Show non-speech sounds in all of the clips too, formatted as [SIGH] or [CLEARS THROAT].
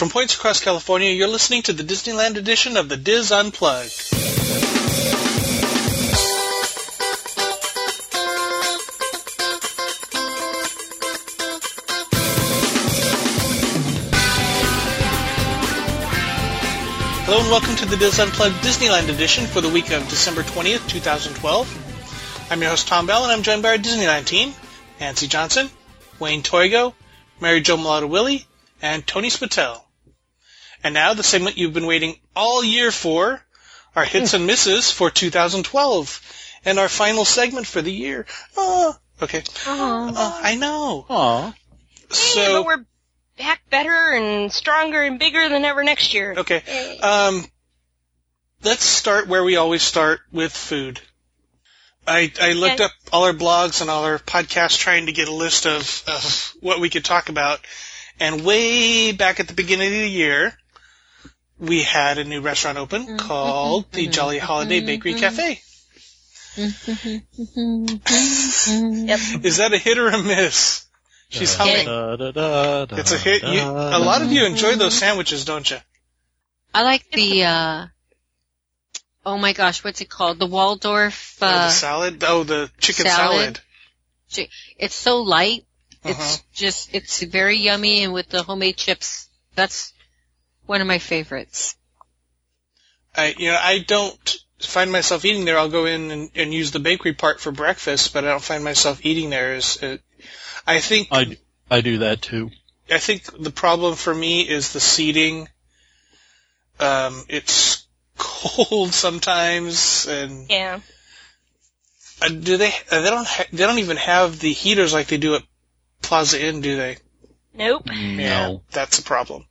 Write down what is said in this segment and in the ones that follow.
From points across California, you're listening to the Disneyland edition of the DIS Unplugged. Hello and welcome to the DIS Unplugged Disneyland edition for the week of December 20th, 2012. I'm your host Tom Bell and I'm joined by our Disneyland team, Nancy Johnson, Wayne Toigo, Mary Jo Mulatto Willie, and Tony Spatel. And now the segment you've been waiting all year for, our hits and misses for 2012, and our final segment for the year. Oh, okay. Oh, I know. Aw. So, Hey, but we're back better and stronger and bigger than ever next year. okay. Um, let's start where we always start with food. I, I looked Okay. up all our blogs and all our podcasts trying to get a list of, of what we could talk about. And way back at the beginning of the year, we had a new restaurant open called the Jolly Holiday Bakery Cafe. Yep. Is that a hit or a miss? She's humming. It's a hit. You, a lot of you enjoy those sandwiches, don't you? I like the, uh, oh my gosh, what's it called? The Waldorf, oh, the uh, salad. Oh, the chicken salad. salad. it's so light. Uh-huh. It's just, it's very yummy and with the homemade chips. That's one of my favorites. I, you know, I don't find myself eating there. I'll go in and, and use the bakery part for breakfast, but I don't find myself eating there. Is it, I think I, I do that too. I think the problem for me is the seating. Um, it's [LAUGHS] cold sometimes, and Yeah. uh, do they? Uh, they don't. Ha- they don't even have the heaters like they do at Plaza Inn, do they? Nope. Yeah, No. that's a problem.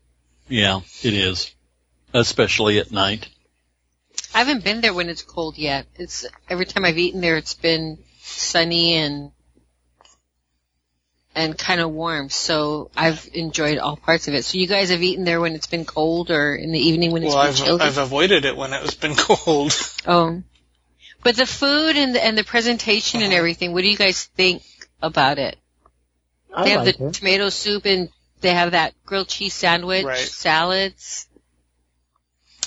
Yeah, it is. Especially at night. I haven't been there when it's cold yet. It's, every time I've eaten there, it's been sunny and, and kind of warm. So I've enjoyed all parts of it. So you guys have eaten there when it's been cold or in the evening when it's Well, been I've chilly? I've avoided it when it's been [LAUGHS] cold. Oh. But the food and the, and the presentation and Uh-huh. everything, what do you guys think about it? I they have like the it. tomato soup and they have that grilled cheese sandwich, Right. salads.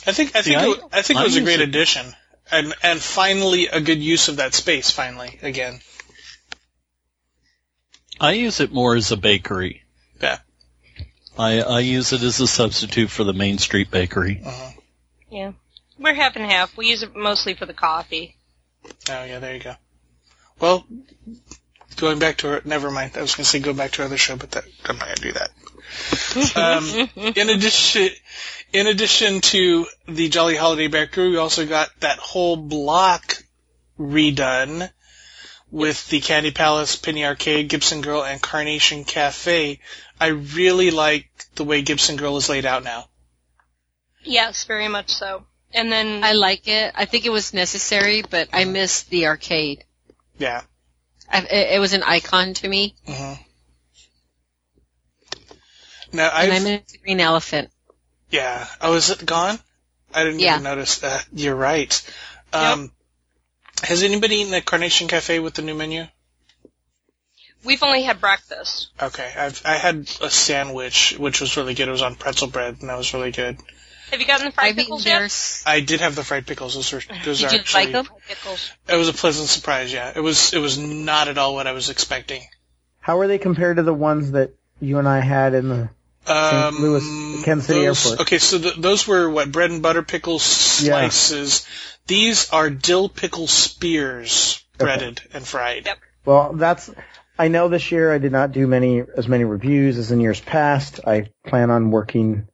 I think I think I- it, I think it was a great it- addition, and and finally a good use of that space. Finally, again. I use it more as a bakery. Yeah. I, I use it as a substitute for the Main Street Bakery. Uh-huh. Yeah. We're half and half. We use it mostly for the coffee. Oh yeah, there you go. Well, going back to our, never mind. I was going to say go back to our other show, but that I'm not going to do that. Um, in addition, in addition to the Jolly Holiday Bakery, we also got that whole block redone with the Candy Palace, Penny Arcade, Gibson Girl, and Carnation Cafe. I really like the way Gibson Girl is laid out now. Yes, very much so. And then I like it. I think it was necessary, but I missed the arcade. Yeah. I, it, it was an icon to me, hmm Now and I I've, missed the green elephant. yeah. Oh, is it gone? I didn't Yeah. even notice that. You're right. Um, Has anybody eaten at Carnation Cafe with the new menu? we've only had breakfast. Okay, I've I had a sandwich which was really good. It was on pretzel bread and that was really good. Have you gotten the fried I've pickles there. yet? I did have the fried pickles. Those were [LAUGHS] those Did are you actually like them? Pickles. it was a pleasant surprise. Yeah, it was it was not at all what I was expecting. How are they compared to the ones that you and I had in the? Um, Louis- Kansas City those- Airport. Okay, so th those were what bread and butter pickle Yeah. slices. These are dill pickle spears, breaded and fried. Yep. Well, that's. I know this year I did not do many as many reviews as in years past. I plan on working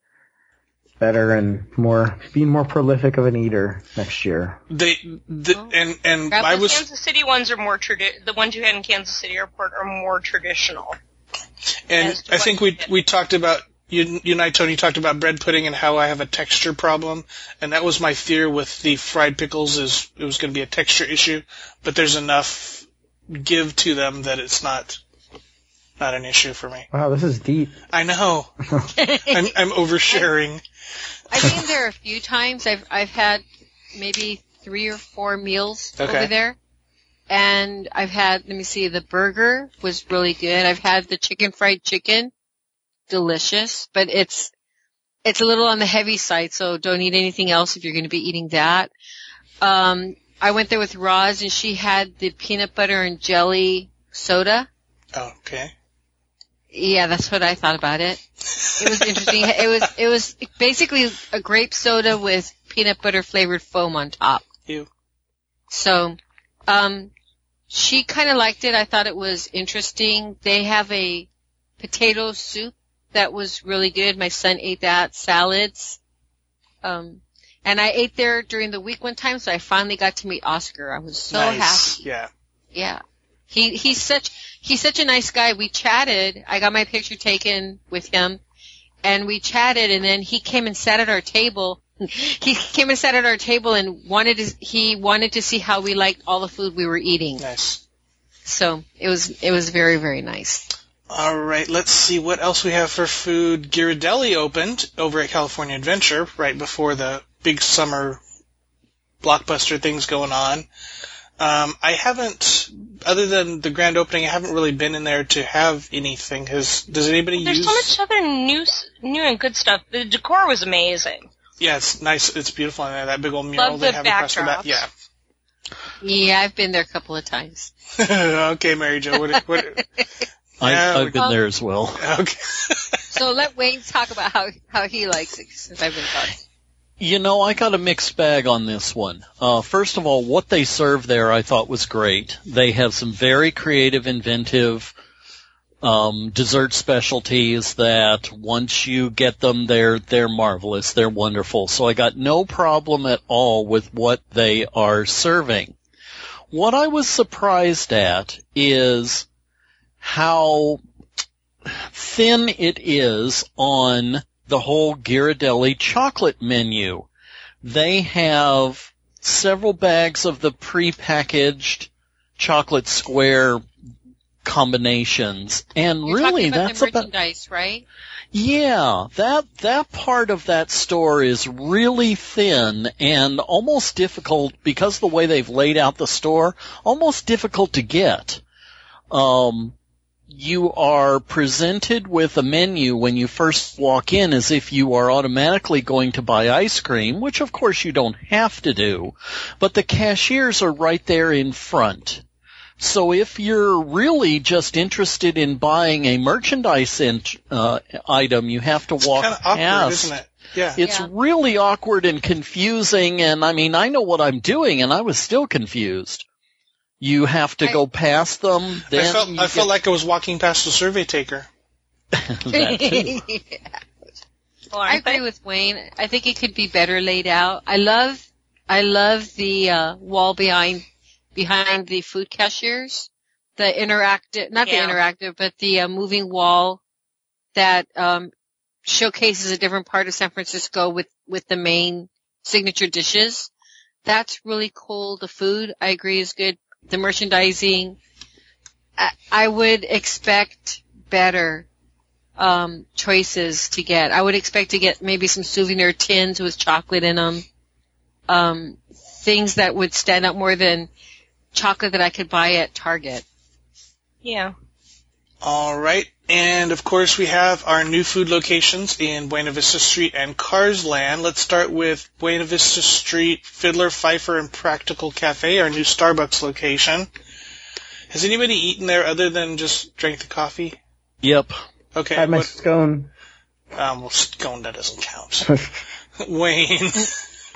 better and more being more prolific of an eater next year. They the, Oh. and and Grab I The was Kansas City ones are more tradi- The ones you had in Kansas City Airport are more traditional. And I think we [LAUGHS] we talked about you, you and I, Tony, talked about bread pudding and how I have a texture problem, and that was my fear with the fried pickles is it was going to be a texture issue, but there's enough give to them that it's not not an issue for me. Wow, this is deep. I know [LAUGHS] I'm I'm oversharing. I've been there a few times. I've I've had maybe three or four meals Okay. over there, and I've had. Let me see. The burger was really good. I've had the chicken fried chicken, delicious. But it's it's a little on the heavy side, so don't eat anything else if you're going to be eating that. Um, I went there with Roz, and she had the peanut butter and jelly soda. Oh, okay. Yeah, that's what I thought about it. It was interesting. [LAUGHS] it was it was basically a grape soda with peanut butter flavored foam on top. Ew. So, um, she kind of liked it. I thought it was interesting. They have a potato soup that was really good. My son ate that. Salads. Um, and I ate there during the week one time, so I finally got to meet Oscar. I was so nice. happy. Yeah. Yeah. He he's such he's such a nice guy. We chatted. I got my picture taken with him and we chatted and then he came and sat at our table. [LAUGHS] He came and sat at our table and wanted to he wanted to see how we liked all the food we were eating. Nice. So, it was it was very very nice. All right, let's see what else we have for food. Ghirardelli opened over at California Adventure right before the big summer blockbuster things going on. Um, I haven't, other than the grand opening, I haven't really been in there to have anything. Has does anybody There's use? so much other new, new and good stuff. The decor was amazing. Yeah, it's nice. It's beautiful And. That big old mural Love they the have across the back. Yeah. Yeah, I've been there a couple of times. [LAUGHS] okay, Mary Jo. What? what [LAUGHS] I, Yeah, we- I've been there as well. [LAUGHS] okay. So let Wayne talk about how how he likes it since I've been talking. You know, I got a mixed bag on this one. Uh, first of all, what they serve there I thought was great. They have some very creative, inventive um, dessert specialties that once you get them, they're they're marvelous. They're wonderful. So I got no problem at all with what they are serving. What I was surprised at is how thin it is on the whole Ghirardelli chocolate menu. They have several bags of the prepackaged chocolate square combinations, and You're really about that's the about merchandise, right? yeah, that that part of that store is really thin and almost difficult because of the way they've laid out the store, almost difficult to get. Um, you are presented with a menu when you first walk in as if you are automatically going to buy ice cream, which of course you don't have to do, but the cashiers are right there in front. So if you're really just interested in buying a merchandise int- uh, item, you have to walk kind of awkward, past. isn't it? Yeah. It's Yeah. really awkward and confusing, and I mean, I know what I'm doing, and I was still confused. You have to I- go past them. I felt you I felt get- like I was walking past a survey taker. [LAUGHS] [LAUGHS] that too. [LAUGHS] Well, I aren't agree with Wayne. I think it could be better laid out. I love, I love the uh, wall behind behind the food cashiers, the interactive, not Yeah. the interactive, but the uh, moving wall that um, showcases a different part of San Francisco with with the main signature dishes. That's really cool. The food, I agree, is good. The merchandising, I, I would expect better um, choices to get. I would expect to get maybe some souvenir tins with chocolate in them. Um, things that would stand out more than chocolate that I could buy at Target. Yeah. All right, and of course we have our new food locations in Buena Vista Street and Cars Land. Let's start with Buena Vista Street, Fiddler, Fifer, and Practical Cafe, our new Starbucks location. Has anybody eaten there other than just drank the coffee? Yep. Okay, I Had my what, scone. um, well, scone that doesn't count. [LAUGHS] Wayne,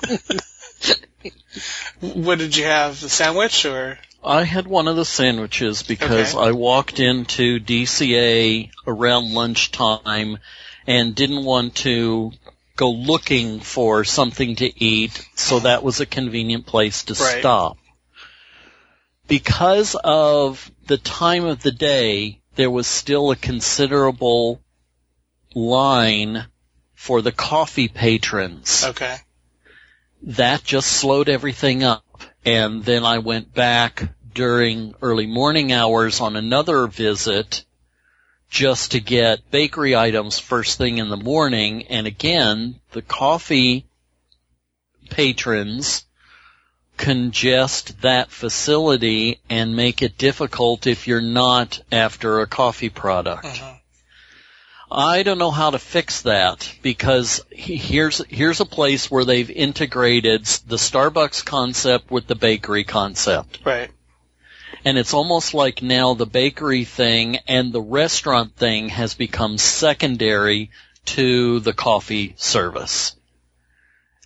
[LAUGHS] [LAUGHS] what did you have? The sandwich or? I had one of the sandwiches because Okay. I walked into DCA around lunchtime and didn't want to go looking for something to eat, so that was a convenient place to Right. stop. Because of the time of the day, there was still a considerable line for the coffee patrons Okay. That just slowed everything up. And then I went back during early morning hours on another visit just to get bakery items first thing in the morning. And again, the coffee patrons congest that facility and make it difficult if you're not after a coffee product. Mhm. I don't know how to fix that because here's here's a place where they've integrated the Starbucks concept with the bakery concept. Right. And it's almost like now the bakery thing and the restaurant thing has become secondary to the coffee service.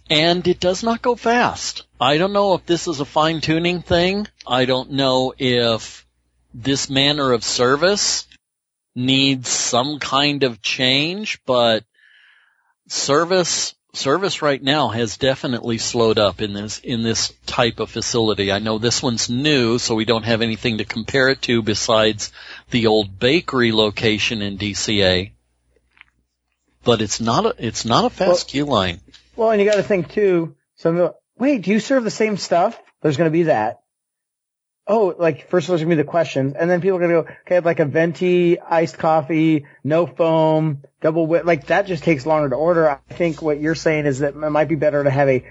And it does not go fast. I don't know if this is a fine tuning thing. I don't know if this manner of service needs some kind of change, but service service right now has definitely slowed up in this in this type of facility. I know this one's new, so we don't have anything to compare it to besides the old bakery location in DCA. But it's not a it's not a fast Well- queue line. Well, and you got to think too. Some of the, wait, do you serve the same stuff? There's going to be that. Oh, like first of all, there's going to be the questions, and then people are going to go, okay, like a venti iced coffee, no foam, double wit. Like that just takes longer to order. I think what you're saying is that it might be better to have a,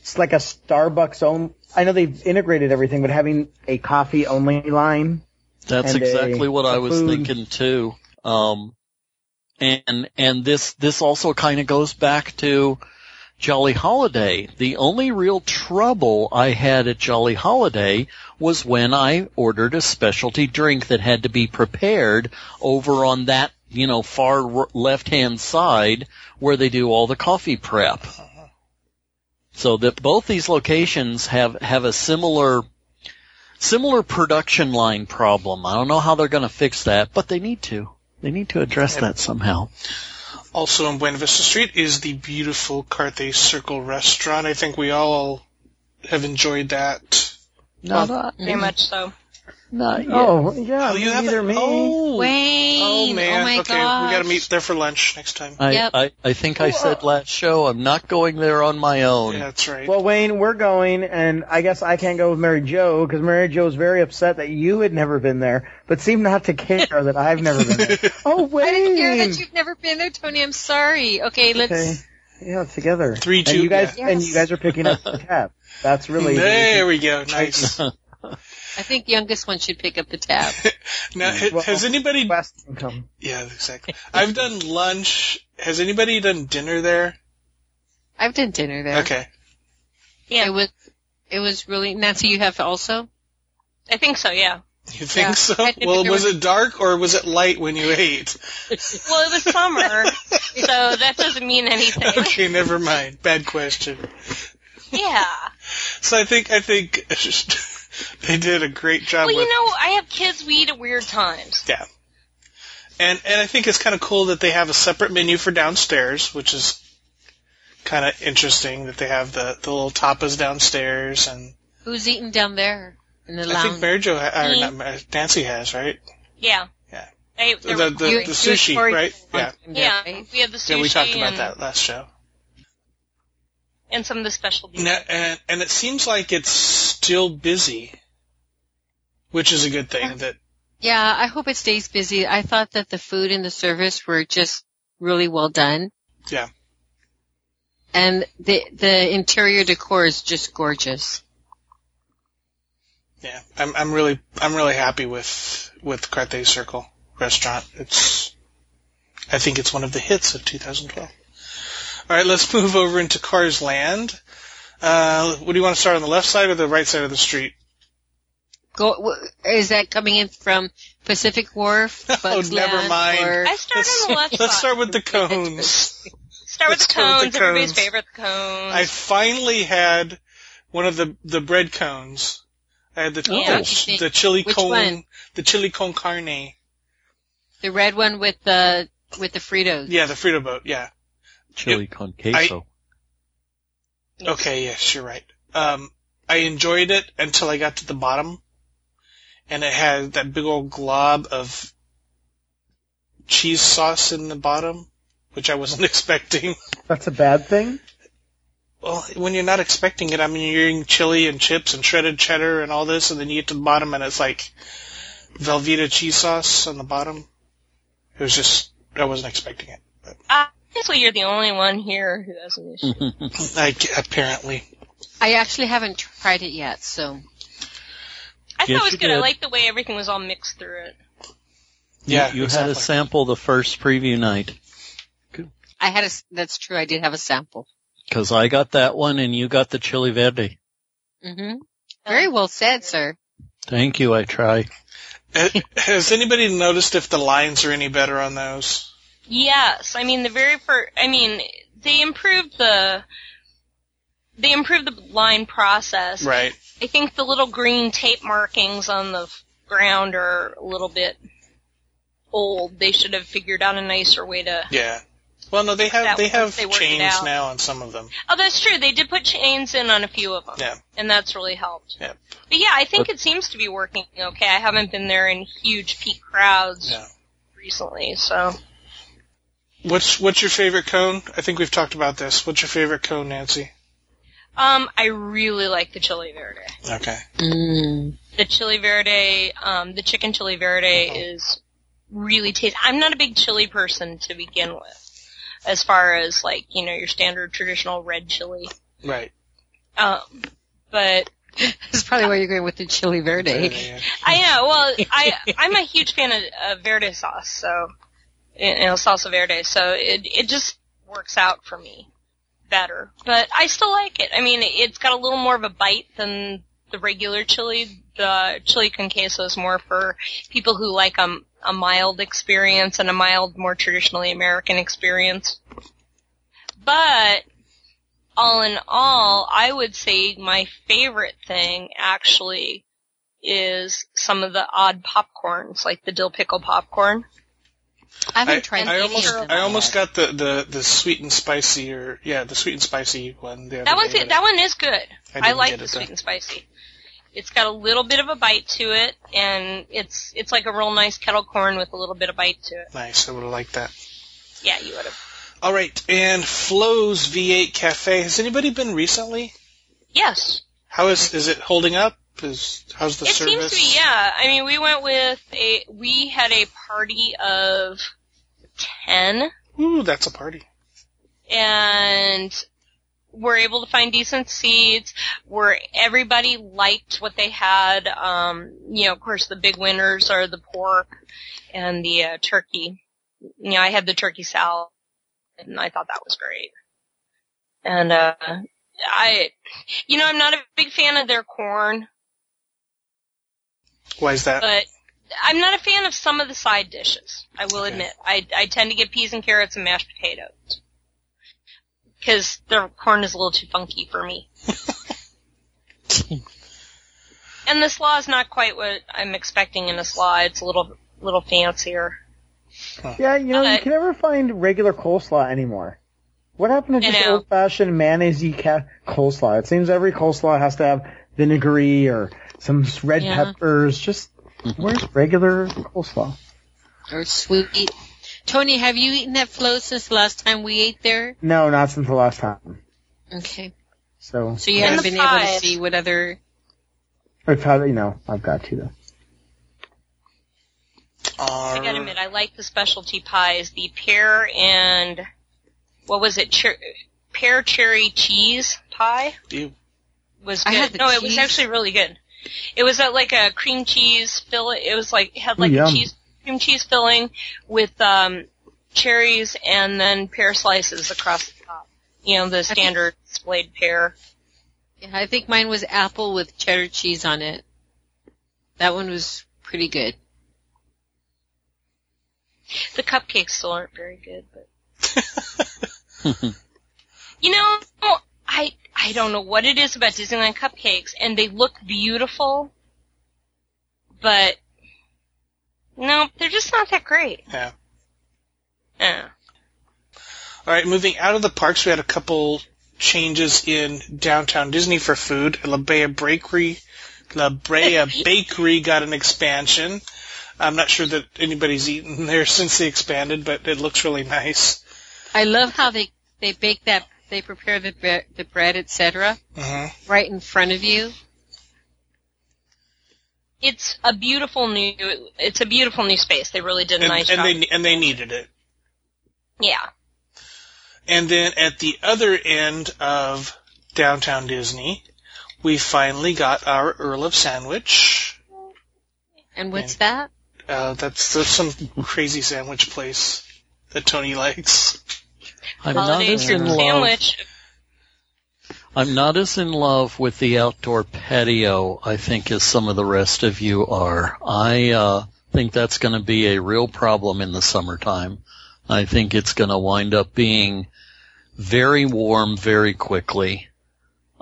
it's like a Starbucks own. I know they've integrated everything, but having a coffee only line. That's exactly a- what I was food. thinking too. Um, and and this this also kind of goes back to Jolly Holiday. The only real trouble I had at Jolly Holiday was when I ordered a specialty drink that had to be prepared over on that you know far left hand side where they do all the coffee prep. So that both these locations have have a similar similar production line problem. I don't know how they're going to fix that, but they need to. They need to address that somehow. Also on Buena Vista Street is the beautiful Carthay Circle restaurant. I think we all have enjoyed that. Not, Very much so. Not oh, yet. Oh, yeah, Oh, you neither haven't- me. Oh, Wayne. Oh man, oh, my okay, gosh. we gotta meet there for lunch next time. I, Yep. I, I think I said uh, last show I'm not going there on my own. Yeah, that's right. Well, Wayne, we're going, and I guess I can't go with Mary Jo because Mary Jo's very upset that you had never been there, but seem not to care that I've never been there. [LAUGHS] Oh, Wayne. I didn't hear that you've never been there, Tony. I'm sorry. Okay, let's. Okay. Yeah, together. Three, and two, you guys yeah. and you guys are picking up the [LAUGHS] tab. That's really there we go. Nice. I think youngest one should pick up the tab. [LAUGHS] now, ha- Well- has anybody? West income. Yeah, exactly. I've done lunch. Has anybody done dinner there? I've done dinner there. Okay. Yeah, It was. It was really Nancy. You have also. I think so. Yeah. You think Yeah. so? Well, was was- it dark or was it light when you ate? [LAUGHS] Well, it was summer, [LAUGHS] so that doesn't mean anything. Okay, never mind. Bad question. Yeah. So I think I think [LAUGHS] they did a great job Well, with you know, I have kids. We eat at weird times. Yeah. And and I think it's kind of cool that they have a separate menu for downstairs, which is kind of interesting that they have the the little tapas downstairs, and Who's eating down there in the I lounge? think Mary Jo ha- or not Mary, Nancy has right. Yeah. Yeah. I, The the, the, great- the sushi, right? Yeah. yeah, right? we had the sushi Yeah, we talked about and, that last show. and some of the specialties. Now, and and it seems like it's still busy, which is a good thing. That Yeah, I hope it stays busy. I thought that the food and the service were just really well done. Yeah. And the the interior decor is just gorgeous. yeah, I'm I'm really I'm really happy with with Carthay Circle restaurant. It's I think it's one of the hits of 2012. All right, let's move over into Cars Land. Uh, what do you want to start on the left side or the right side of the street? Go, is that coming in from Pacific Wharf? [LAUGHS] Oh, Bugs never Land, mind. or- I started on the left [LAUGHS] Let's start with the cones. [LAUGHS] Start with let's the start with cones. the Everybody's cones. favorite the cones. I finally had one of the the bread cones. I had the Yeah. the, the chili Which con one? the chili con carne. the red one with the with the Fritos. Yeah, the Frito boat. Yeah. Chili con queso. Okay, yes, you're right. Um, I enjoyed it until I got to the bottom, and it had that big old glob of cheese sauce in the bottom, which I wasn't [LAUGHS] expecting. That's a bad thing. Well, when you're not expecting it, I mean, you're eating chili and chips and shredded cheddar and all this, and then you get to the bottom and it's like Velveeta cheese sauce on the bottom. It was just, I wasn't expecting it. But Obviously, you're the only one here who has an issue. [LAUGHS] I, apparently. I actually haven't tried it yet, so I thought Yes, it was you good. I did. liked the way everything was all mixed through it. Yeah, you, you exactly. had a sample the first preview night. I had a, s- that's true, I did have a sample. Cause I got that one and you got the chili verde. Mm-hmm. Very well said, sir. Thank you, I try. Has anybody noticed if the lines are any better on those? Yes, I mean the very first. I mean they improved the they improved the line process. Right. I think the little green tape markings on the ground are a little bit old. They should have figured out a nicer way to. Yeah. Well, no, they have they have they chains now on some of them. Oh, that's true. They did put chains in on a few of them. Yeah. And that's really helped. Yeah. But yeah, I think it seems to be working okay. I haven't been there in huge peak crowds Yeah. recently, so. What's what's your favorite cone? I think we've talked about this. What's your favorite cone, Nancy? Um, I really like the chili verde. Okay. Mm. the chili verde, um, the chicken chili verde is really tasty. I'm not a big chili person to begin with, as far as like you know your standard traditional red chili. Right. Um, but [LAUGHS] That's probably why you're going with the chili verde. Yeah. I know. Well, I I'm a huge fan of, of verde sauce, so you know salsa verde. So it it just works out for me better. But I still like it. I mean, it's got a little more of a bite than the regular chili. The chili con queso is more for people who like a, a mild experience and a mild, more traditionally American experience. But all in all, I would say my favorite thing actually is some of the odd popcorns, like the dill pickle popcorn. I haven't I, tried I almost I almost got the, the, the sweet and spicy or yeah the sweet and spicy one. That one's day. That one is good. I I, like the sweet though. and spicy. It's got a little bit of a bite to it, and it's it's like a real nice kettle corn with a little bit of bite to it. Nice. I would have liked that. Yeah, you would have. All right. And Flo's V8 Cafe. Has anybody been recently? Yes, How is is it holding up? Is how's the it service? seems to be. Yeah, I mean, we went with a we had a party of ten, Ooh, that's a party. and we're able to find decent seats. Where everybody liked what they had. Um, you know, of course, the big winners are the pork and the uh, turkey. You know, I had the turkey salad, and I thought that was great. And uh, I, you know, I'm not a big fan of their corn, Why is that? but I'm not a fan of some of the side dishes. I will Okay. admit, I I tend to get peas and carrots and mashed potatoes because their corn is a little too funky for me. [LAUGHS] and the slaw is not quite what I'm expecting in a slaw. It's a little little fancier. Yeah, you know, you can never find regular coleslaw anymore. What happened to just old fashioned mayonnaise ca- coleslaw? It seems every coleslaw has to have vinegary or some red Yeah. peppers. Just where's regular coleslaw? Or sweet. Tony, have you eaten that Flo since the last time we ate there? No, not since the last time. Okay. So So you And haven't the been able to see what other I've you know, I've got to though. I gotta admit, I like the specialty pies. The pear and what was it? Cher- pear cherry cheese pie you- was I good. had the no, it was actually really good. It was a, like a cream cheese fill. It was like had like Ooh, a yum. cheese cream cheese filling with um cherries and then pear slices across the top. You know the standard splayed pear. Yeah, I think mine was apple with cheddar cheese on it. That one was pretty good. The cupcakes still aren't very good, but [LAUGHS] you know, I I don't know what it is about Disneyland cupcakes, and they look beautiful, but no, they're just not that great. Yeah. Yeah. All right, moving out of the parks, we had a couple changes in downtown Disney for food. La Brea Bakery, La Brea [LAUGHS] Bakery got an expansion. I'm not sure that anybody's eaten [LAUGHS] there since they expanded, but it looks really nice. I love how they they bake that they prepare the bre- the bread, etc. hmm right in front of you. It's a beautiful new. It's a beautiful new space. They really did a And, nice and job. they and they needed it. yeah. And then at the other end of downtown Disney, we finally got our Earl of Sandwich. And what's that? Uh, that's there's some crazy sandwich place that Tony likes. I'm not as in turkey love. sandwich. I'm not as in love with the outdoor patio, I think, as some of the rest of you are. I uh, think that's going to be a real problem in the summertime. I think it's going to wind up being very warm very quickly.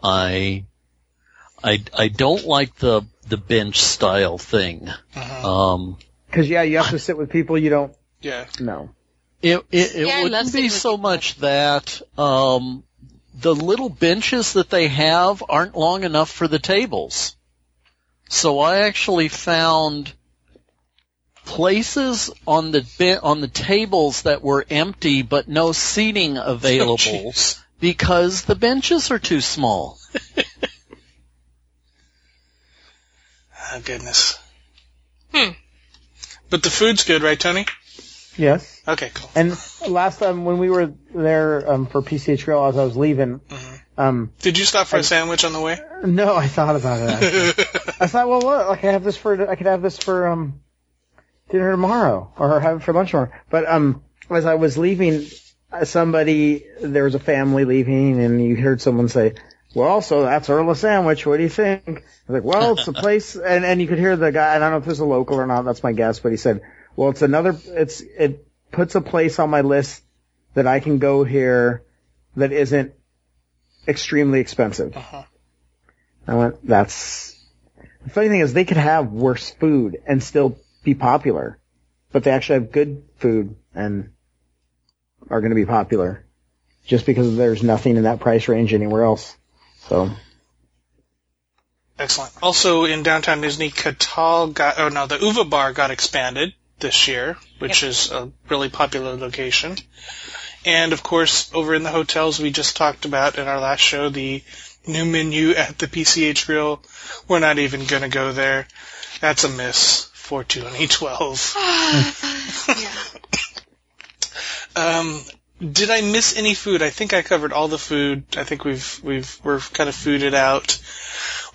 I, I, I don't like the the bench style thing. Uh-huh. Um, Because yeah, you have to [LAUGHS] sit with people you don't Yeah. know. It it, it Yeah, wouldn't be so much that um, the little benches that they have aren't long enough for the tables. So I actually found places on the be- on the tables that were empty but no seating [LAUGHS] available Jeez. because the benches are too small. [LAUGHS] Oh goodness. Hmm. But the food's good, right, Tony? Yes. Okay, cool. And last time when we were there um, for PCH Grill, as I was leaving, Mhm. um, Did you stop for I- a sandwich on the way? no, I thought about it. [LAUGHS] I thought, well, what? Like, I have this for, I could have this for um, dinner tomorrow, or have it for lunch tomorrow. But um, as I was leaving, uh, somebody, there was a family leaving, and you heard someone say, "Well, so that's Earl Sandwich. What do you think?" I was like, "Well, it's a [LAUGHS] place," and and you could hear the guy. I don't know if it's a local or not. That's my guess, but he said, "Well, it's another. It's it puts a place on my list that I can go here that isn't extremely expensive." Uh-huh. I went, that's, the funny thing is they could have worse food and still be popular, but they actually have good food and are going to be popular just because there's nothing in that price range anywhere else. So, Excellent. Also in downtown Disney, Catal got, oh no, the Uva Bar got expanded this year, which is a really popular location. And of course, over in the hotels we just talked about in our last show, the new menu at the PCH Grill. We're not even gonna go there. That's a miss for 2012. [SIGHS] Um, did I miss any food? I think I covered all the food. I think we've we've we're kind of fooded out.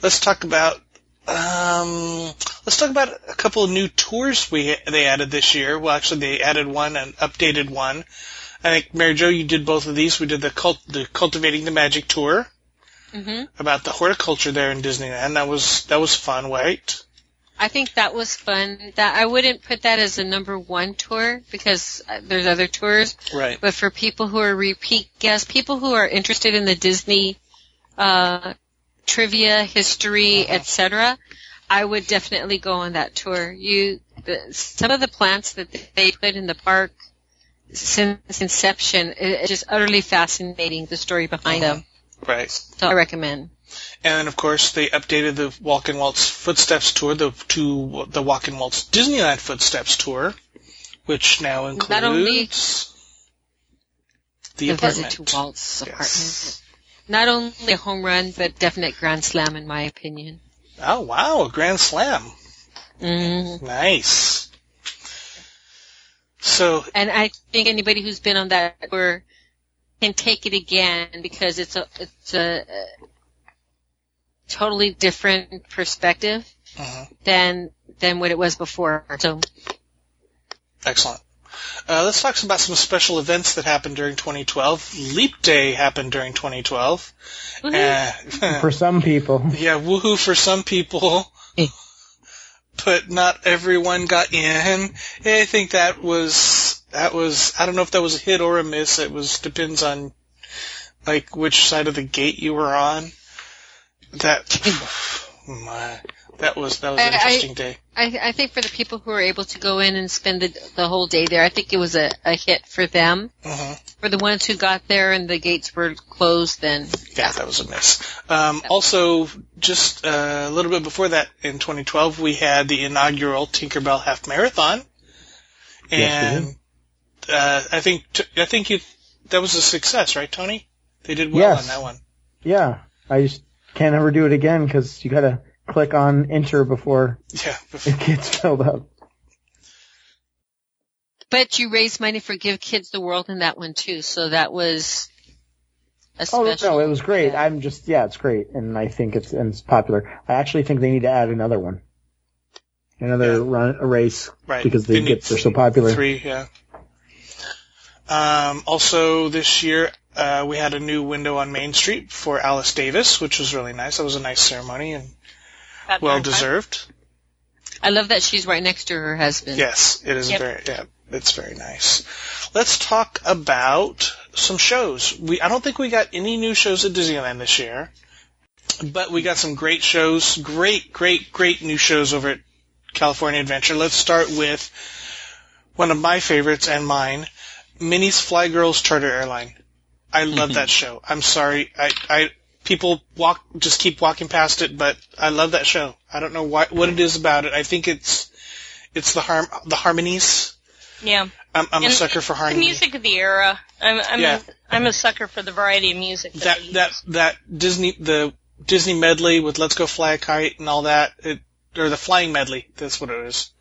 Let's talk about um, let's talk about a couple of new tours we they added this year. Well, actually, they added one and updated one. I think Mary Jo, you did both of these. We did the cult the cultivating the magic tour hmm about the horticulture there in Disneyland. That was that was fun, right? I think that was fun. That I wouldn't put that as a number one tour because uh, there's other tours. Right. But for people who are repeat guests, people who are interested in the Disney uh, trivia, history, Uh-huh. etc., I would definitely go on that tour. You, the, some of the plants that they put in the park since inception, is just utterly fascinating. The story behind Uh-huh. them. Right. So I recommend. And of course, they updated the Walk in Walt's Footsteps tour the, to the Walk in Walt's Disneyland Footsteps tour, which now includes the, The apartment. visit to Walt's Yes. Not only a home run, but definite grand slam in my opinion. Oh wow, a grand slam! Mm. Nice. So And I think anybody who's been on that tour can take it again because it's a it's a, a totally different perspective uh than than what it was before. So excellent. Uh, let's talk about some special events that happened during 2012. Leap Day happened during 2012. woohoo. Uh, [LAUGHS] for some people, Yeah, woohoo for some people, Eh. but not everyone got in. I think that was that was I don't know if that was a hit or a miss. It was depends on like which side of the gate you were on. That [SIGHS] my that was that was an I- I- interesting day. I, I think for the people who were able to go in and spend the, the whole day there, I think it was a, a hit for them. uh For the ones who got there and the gates were closed, then Yeah, that was a miss. Um, also, just uh, a little bit before that, in 2012, we had the inaugural Tinkerbell Half Marathon, Yes, and uh, I think t- I think you that was a success, right, Tony? They did well Yes. on that one. yeah, I just can't ever do it again because you gotta click on enter before Yeah, it gets filled up. But you raised money for Give Kids the World in that one too, so that was a Oh no, it was great. yeah. I'm just yeah, it's great, and I think it's and it's popular. I actually think they need to add another one. Another Yeah. run a race Right. because they need get they're so popular. Three, yeah. Um, also this year, uh, we had a new window on Main Street for Alice Davis, which was really nice. That was a nice ceremony and That well darn deserved. I love that she's right next to her husband. Yes, it is Yep. very, yeah, it's very nice. Let's talk about some shows. We, I don't think we got any new shows at Disneyland this year, but we got some great shows, great, great, great new shows over at California Adventure. Let's start with one of my favorites and mine, Minnie's Fly Girls Charter Airline. I love mm-hmm. that show. I'm sorry, I, I, people walk, just keep walking past it, but I love that show. I don't know why, what it is about it. I think it's, it's the harm, the harmonies. Yeah. I'm, I'm a sucker for harmonies. The harmony. music of the era. I'm I'm Yeah. a, I'm a sucker for the variety of music that, that that that Disney the Disney medley with "Let's Go Fly a Kite" and all that, it, or the flying medley. That's what it is.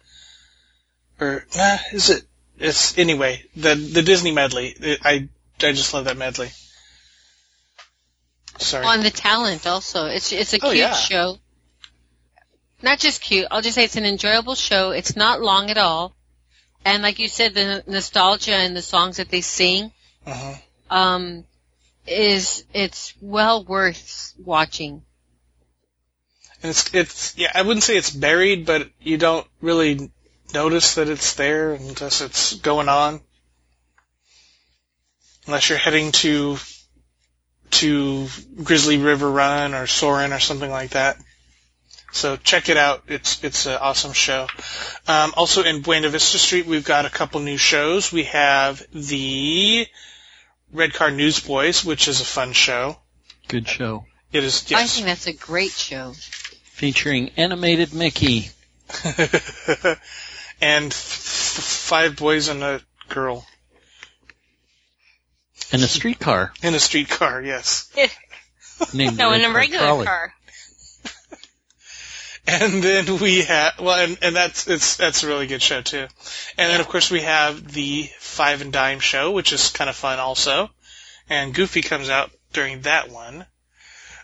Or nah, is it? It's anyway the the Disney medley. It, I I just love that medley. Sorry. On the talent also. It's it's a Oh, cute yeah. show. Not just cute. I'll just say it's an enjoyable show. It's not long at all. And like you said, the nostalgia and the songs that they sing, uh um, is it's well worth watching. And it's it's yeah. I wouldn't say it's buried, but you don't really notice that it's there unless it's going on. Unless you're heading to to Grizzly River Run or Soarin' or something like that. So check it out. It's it's an awesome show. Um, also in Buena Vista Street, we've got a couple new shows. We have the Red Car Newsboys, which is a fun show. Good show. It is I think that's a great show. Featuring animated Mickey. [LAUGHS] and f- f- five boys and a girl And a streetcar in a streetcar. [LAUGHS] Yes, named no, in a regular Trolley. car. [LAUGHS] and then we have well, and, and that's it's that's a really good show too. And then of course we have the Five and Dime show, which is kind of fun also. And Goofy comes out during that one.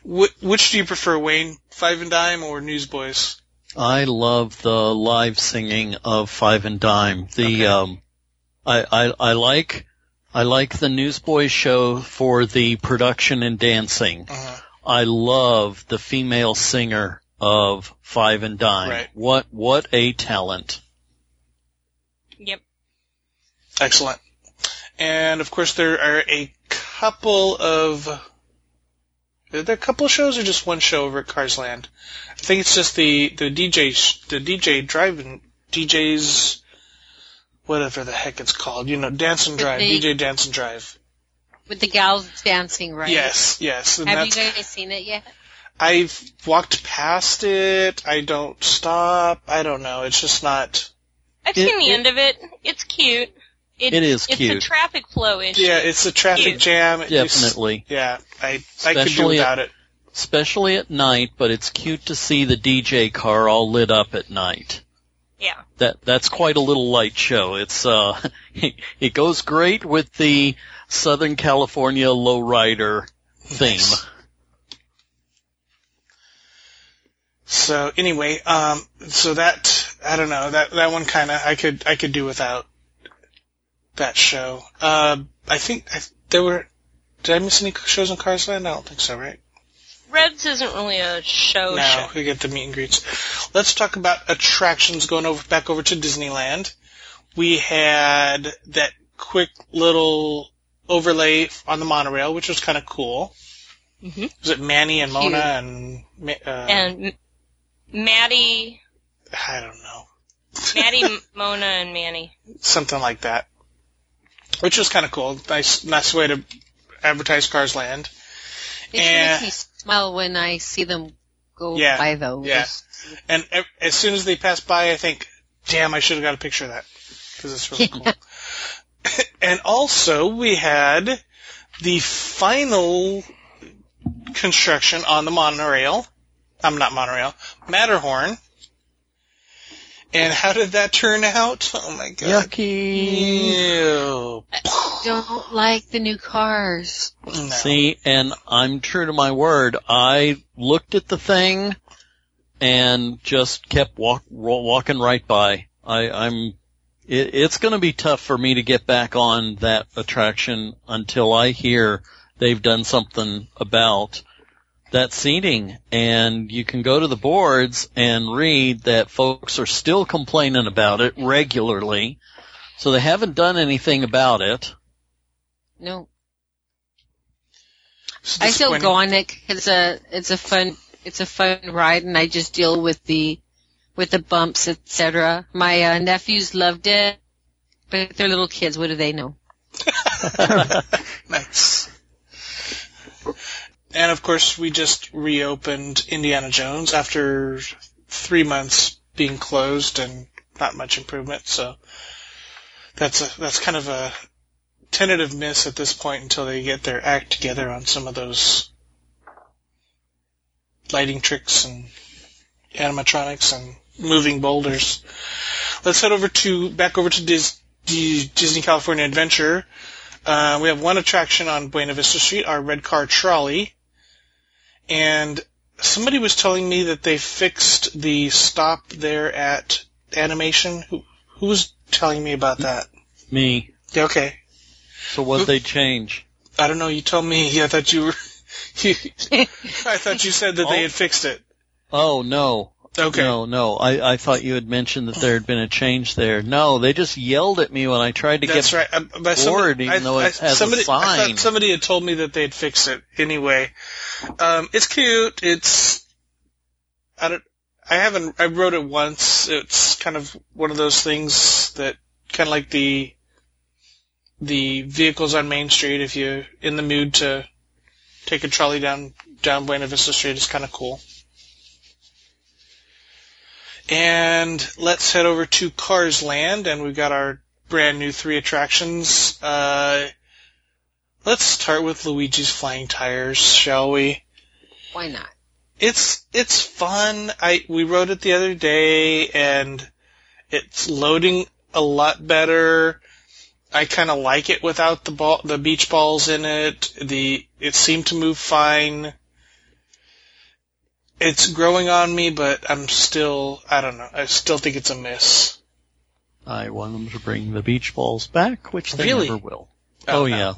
Wh- which do you prefer, Wayne? Five and Dime or Newsboys? I love the live singing of Five and Dime. The Okay. um, I, I I like I like the Newsboys show for the production and dancing. Uh-huh. I love the female singer of Five and Dime. Right. What what a talent! Yep. Excellent. And of course, there are a couple of. Are there a couple of shows or just one show over at Cars Land? I think it's just the the DJ the DJ driving DJs, whatever the heck it's called. You know, Dance and Drive, they- DJ Dance and Drive. With the gals dancing, right? Yes, yes. And Have you guys seen it yet? I've walked past it. I don't stop. I don't know. It's just not. I've It- seen the it- end of it. It's cute. It, It is it's cute. a traffic flow issue. Yeah, it's a traffic Cute. jam. It just- Definitely, yeah, I I could do Especially without it. especially at night. But it's cute to see the DJ car all lit up at night. Yeah. That that's quite a little light show. It's uh, [LAUGHS] it goes great with the Southern California lowrider theme. Nice. So anyway, um, so that I don't know that that one kind of I could I could do without that show. Uh, I think I, there were. Did I miss any shows on Cars Land? I don't think so, right? Reds isn't really a show no, show. we get the meet and greets. Let's talk about attractions going over back over to Disneyland. We had that quick little overlay on the monorail, which was kind of cool. Mhm. Was it Manny and Mona and uh, And Maddie, I don't know. Maddie, [LAUGHS] Mona, and Manny. something like that, which was kind of cool. Nice, nice way to advertise Cars Land. And- smile when I see them go Yeah, by those. yeah. And as soon as they pass by, I think, "Damn, I should have got a picture of that because it's really [LAUGHS] cool." [LAUGHS] and also, we had the final construction on the monorail. I'm not monorail, Matterhorn. And how did that turn out? Oh my god! Yucky. Ew. Don't like the new cars. No. See, and I'm true to my word. I looked at the thing, and just kept walk, walking right by. I, I'm, it, it's going to be tough for me to get back on that attraction until I hear they've done something about that seating and you can go to the boards and read that folks are still complaining about it regularly. So they haven't done anything about it. No. It's I still disappointing. go on it 'cause it's a it's a fun it's a fun ride, and I just deal with the with the bumps, etc. My uh, nephews loved it, but they're little kids. What do they know? [LAUGHS] Nice. And of course, we just reopened Indiana Jones after three months being closed and not much improvement. So that's a that's kind of a tentative miss at this point until they get their act together on some of those lighting tricks and animatronics and moving boulders. Let's head over to back over to Dis, D, Disney California Adventure. Uh, we have one attraction on Buena Vista Street, our red car trolley, and somebody was telling me that they fixed the stop there at animation. Who who was telling me about that? Me. Okay. So what they change? I don't know. You told me. [LAUGHS] I thought you were. You, I thought you said that they had fixed it. Oh no. Okay. No, no. I, I thought you had mentioned that there had been a change there. No, they just yelled at me when I tried to That's get right. Um, by somebody- even I, though it I, has a somebody, I thought somebody had told me that they'd fixed it. Anyway, um, it's cute. It's I don't. I haven't. I wrote it once. It's kind of one of those things that kind of like the the vehicles on Main Street. If you're in the mood to take a trolley down down Buena Vista Street, it's kind of cool. And let's head over to Cars Land, and we've got our brand new three attractions. Uh, let's start with Luigi's Flying Tires, shall we? Why not? It's it's fun. I we rode it the other day, and it's loading a lot better. I kind of like it without the ball, the beach balls in it. The it seemed to move fine. It's growing on me, but I'm still I don't know. I still think it's a miss. I want them to bring the beach balls back, which they Really? never will. Oh, oh no. yeah.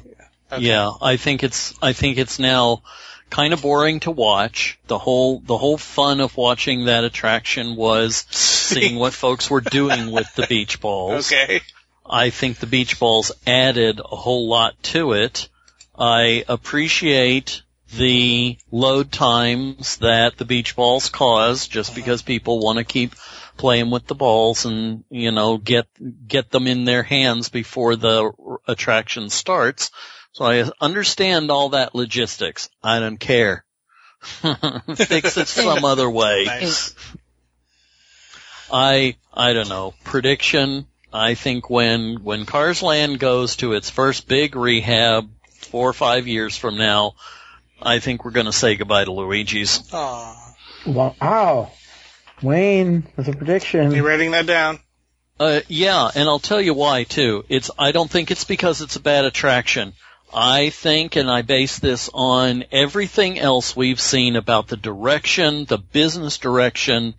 Okay. Yeah, I think it's I think it's now kind of boring to watch. The whole the whole fun of watching that attraction was seeing what [LAUGHS] folks were doing with the beach balls. Okay. I think the beach balls added a whole lot to it. I appreciate the load times that the beach balls cause just uh-huh. because people want to keep playing with the balls and, you know, get, get them in their hands before the r- attraction starts. So I understand all that logistics. I don't care. [LAUGHS] Fix it some other way. Nice. I I don't know. Prediction. I think when when Cars Land goes to its first big rehab four or five years from now, I think we're going to say goodbye to Luigi's. Aw. Wow. Wayne with a prediction. You writing that down? Uh, yeah, and I'll tell you why too. It's I don't think it's because it's a bad attraction. I think, and I base this on everything else we've seen about the direction, the business direction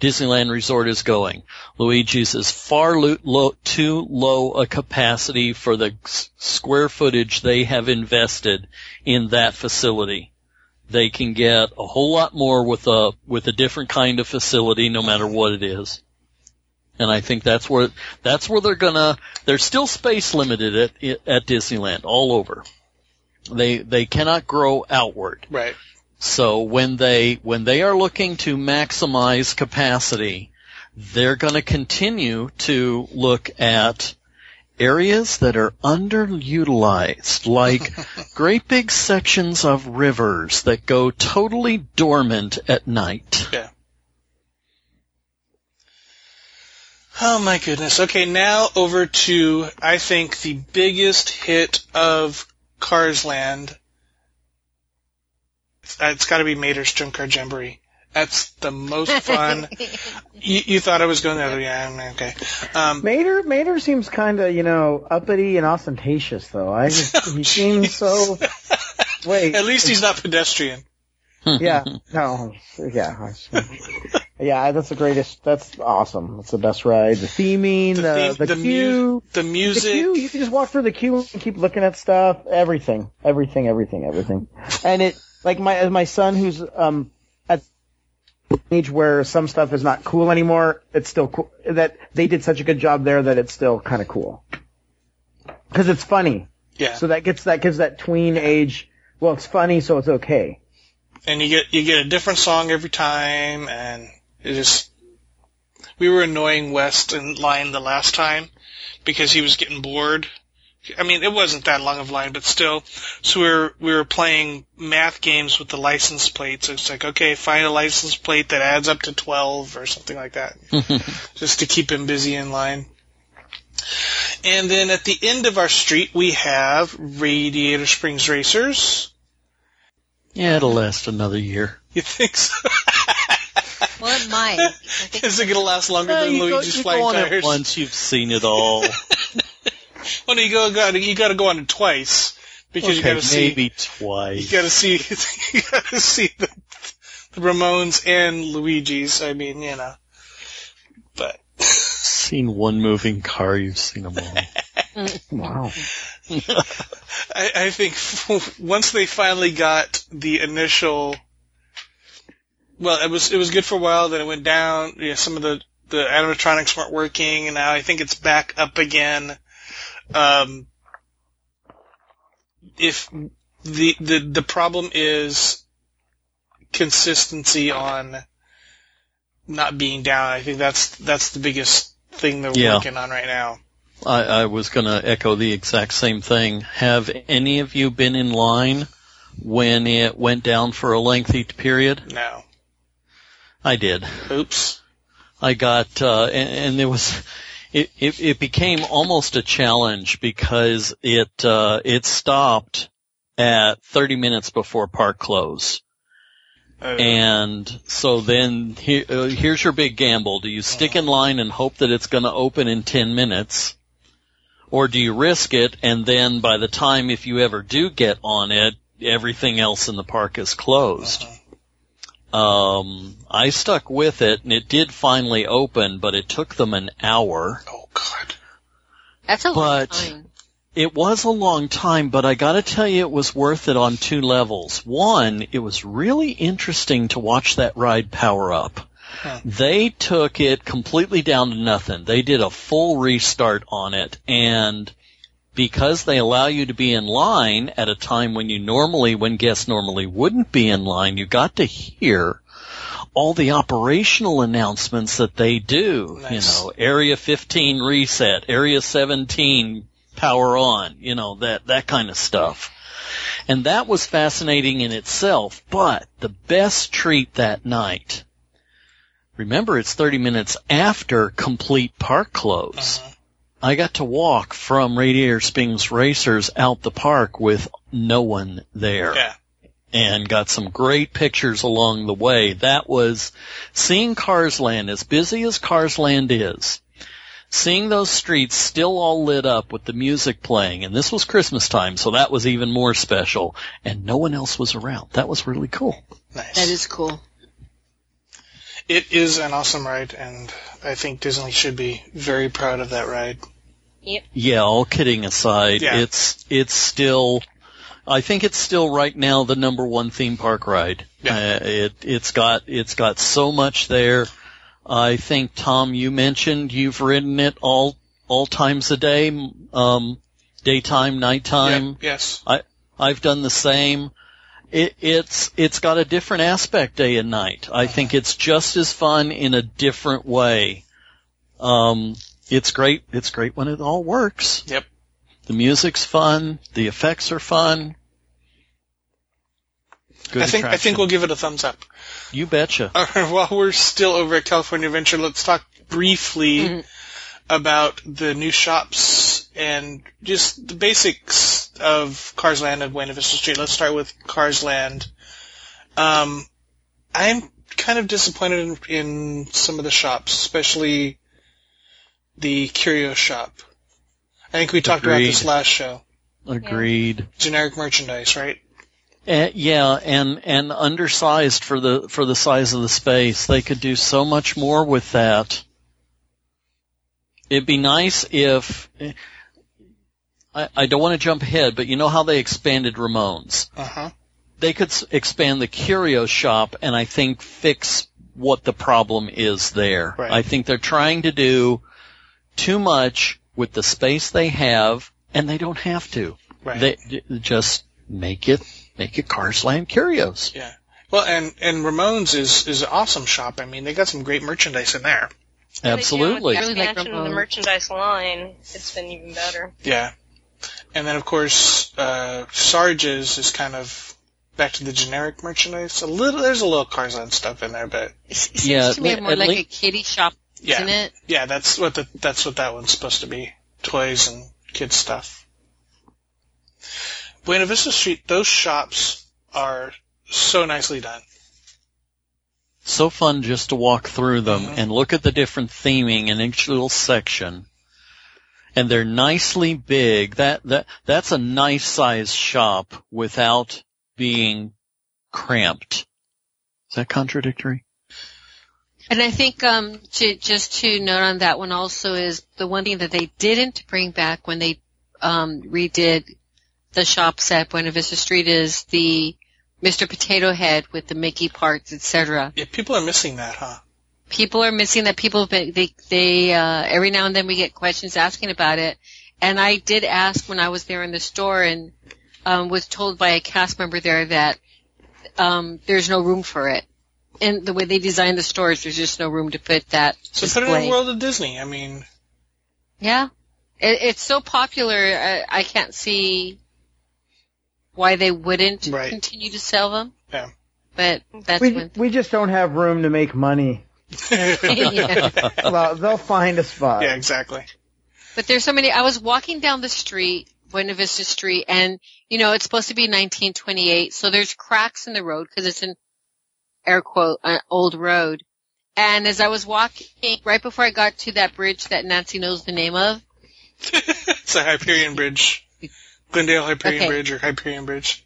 Disneyland Resort is going. Luigi's is far lo- low, too low a capacity for the s- square footage they have invested in that facility. They can get a whole lot more with a with a different kind of facility, no matter what it is. And I think that's where that's where they're gonna. They're still space limited at at Disneyland all over. They they cannot grow outward. Right. So when they when they are looking to maximize capacity, they're going to continue to look at areas that are underutilized, like [LAUGHS] great big sections of rivers that go totally dormant at night. Yeah. Oh my goodness. Okay, now over to I think the biggest hit of Cars Land. It's, uh, it's got to be Mater's Car Jamboree. That's the most [LAUGHS] fun. you, you thought I was going the other way. Yeah, okay. Um, Mater, Mater seems kind of, you know, uppity and ostentatious, though. I just, [LAUGHS] he seems so. Wait, at least he's not pedestrian. yeah, [LAUGHS] no, yeah. Yeah, that's the greatest. That's awesome. That's the best ride. The theming, the the, theme- the, the mu- queue, the the music. queue. You can just walk through the queue and keep looking at stuff. Everything, everything, everything, everything. And it, like my my son, who's um at age where some stuff is not cool anymore. It's still cool. That they did such a good job there that it's still kind of cool. Because it's funny. Yeah. So that gets that gives that tween age. Well, it's funny, so it's okay. and you get you get a different song every time, and it just we were annoying West in line the last time because he was getting bored. I mean, it wasn't that long of line, but still. So we were we were playing math games with the license plates. It's like, okay, find a license plate that adds up to twelve or something like that, [LAUGHS] just to keep him busy in line. And then at the end of our street, we have Radiator Springs Racers. Yeah, it'll last another year. You think so? [LAUGHS] [LAUGHS] Well, it might. Think Is it going to last longer Yeah, than you go, Luigi's you Flying go on it Tires? once, you've seen it all. [LAUGHS] Well, no, you go, got you got to go on it twice because you okay, got to see maybe twice. you got to see [LAUGHS] you got to see the, the Ramone's and Luigi's. I mean, you know, but seen one moving car, you've seen them all. Wow. I, I think once they finally got the initial, well, it was it was good for a while. Then it went down. You know, some of the the animatronics weren't working, and now I think it's back up again. Um, if the the the problem is consistency on not being down, I think that's that's the biggest thing they're Yeah. working on right now. I, I was going to echo the exact same thing. Have any of you been in line when it went down for a lengthy period? No, I did. oops. I got, uh, and, and there was, it, it, it became almost a challenge because it, uh, it stopped at 30 minutes before park close. Uh, And so then here, uh, here's your big gamble. Do you stick in line and hope that it's going to open in 10 minutes? Or do you risk it and then by the time if you ever do get on it, everything else in the park is closed? Um, I stuck with it and it did finally open, but it took them an hour. oh God. that's a long But- time. It was a long time, but I gotta tell you it was worth it on two levels. One, it was really interesting to watch that ride power up. Huh. They took it completely down to nothing. They did a full restart on it and because they allow you to be in line at a time when you normally, when guests normally wouldn't be in line, you got to hear all the operational announcements that they do. You know, Area 15 reset, Area 17 power on, you know, that, that kind of stuff. And that was fascinating in itself, but the best treat that night, remember it's 30 minutes after complete park close. Uh-huh. I got to walk from Radiator Springs Racers out the park with no one there Yeah. and got some great pictures along the way. That was seeing Cars Land, as busy as Cars Land is, seeing those streets still all lit up with the music playing, and this was Christmas time, so that was even more special, and no one else was around. That was really cool. Nice. That is cool. It is an awesome ride, and I think Disney should be very proud of that ride. Yeah, all kidding aside, Yeah. it's, it's still, I think it's still right now the number one theme park ride. Yeah. Uh, it, it's got, it's got so much there. I think Tom, you mentioned you've ridden it all, all times a day, um, daytime, nighttime. Yep, yes. I I've done the same. It, it's it's got a different aspect day and night. I think it's just as fun in a different way. Um, it's great. It's great when it all works. Yep. The music's fun. The effects are fun. Good I think I think we'll give it a thumbs up. you betcha. All right, [LAUGHS] while we're still over at California Adventure, let's talk briefly Mhm. about the new shops and just the basics of Cars Land and Buena Vista Street. Let's start with Cars Land. Um, I'm kind of disappointed in, in some of the shops, especially the Curio shop. I think we talked about this last show. Agreed. Generic merchandise, right? Uh, yeah, and and undersized for the for the size of the space. They could do so much more with that. It'd be nice if I, I don't want to jump ahead, but you know how they expanded Ramone's. Uh huh. They could s- expand the curio shop and I think fix what the problem is there. Right. I think they're trying to do too much with the space they have, and they don't have to. Right. They j- just make it make it Cars Land Curios. yeah. Well, and and Ramone's is is an awesome shop. I mean, they got some great merchandise in there. Absolutely. Yeah, I with really the like of the merchandise line, it's been even better. Yeah. And then of course, uh, Sarge's is kind of back to the generic merchandise. A little, there's a little Cars Land stuff in there, but It seems Yeah, to me more like lea- a kitty shop, Yeah. isn't it? yeah, that's what the that's what that one's supposed to be. Toys and kids stuff. Buena Vista Street, those shops are so nicely done. So fun just to walk through them Mhm. and look at the different theming in each little section. And they're nicely big. That that that's a nice sized shop without being cramped. Is that contradictory? And I think um, to, just to note on that one also is the one thing that they didn't bring back when they um, redid the shops at Buena Vista Street is the Mr. Potato Head with the Mickey parts, etc. Yeah, people are missing that, huh? People are missing that. People have been they, they uh, every now and then we get questions asking about it, and I did ask when I was there in the store and um, was told by a cast member there that um, there's no room for it. And the way they design the stores, there's just no room to put that So display. put it in the world of Disney. I mean, Yeah, it, it's so popular. I, I can't see why they wouldn't Right. continue to sell them. Yeah. But that's We when. we just don't have room to make money. [LAUGHS] yeah. Well, they'll find a spot. yeah, exactly. But there's so many. I was walking down the street, Buena Vista Street, and you know it's supposed to be 1928, so there's cracks in the road because it's an air quote an old road. And as I was walking, right before I got to that bridge that Nancy knows the name of, [LAUGHS] it's a Hyperion Bridge. Glendale Hyperion Okay. Bridge or Hyperion Bridge.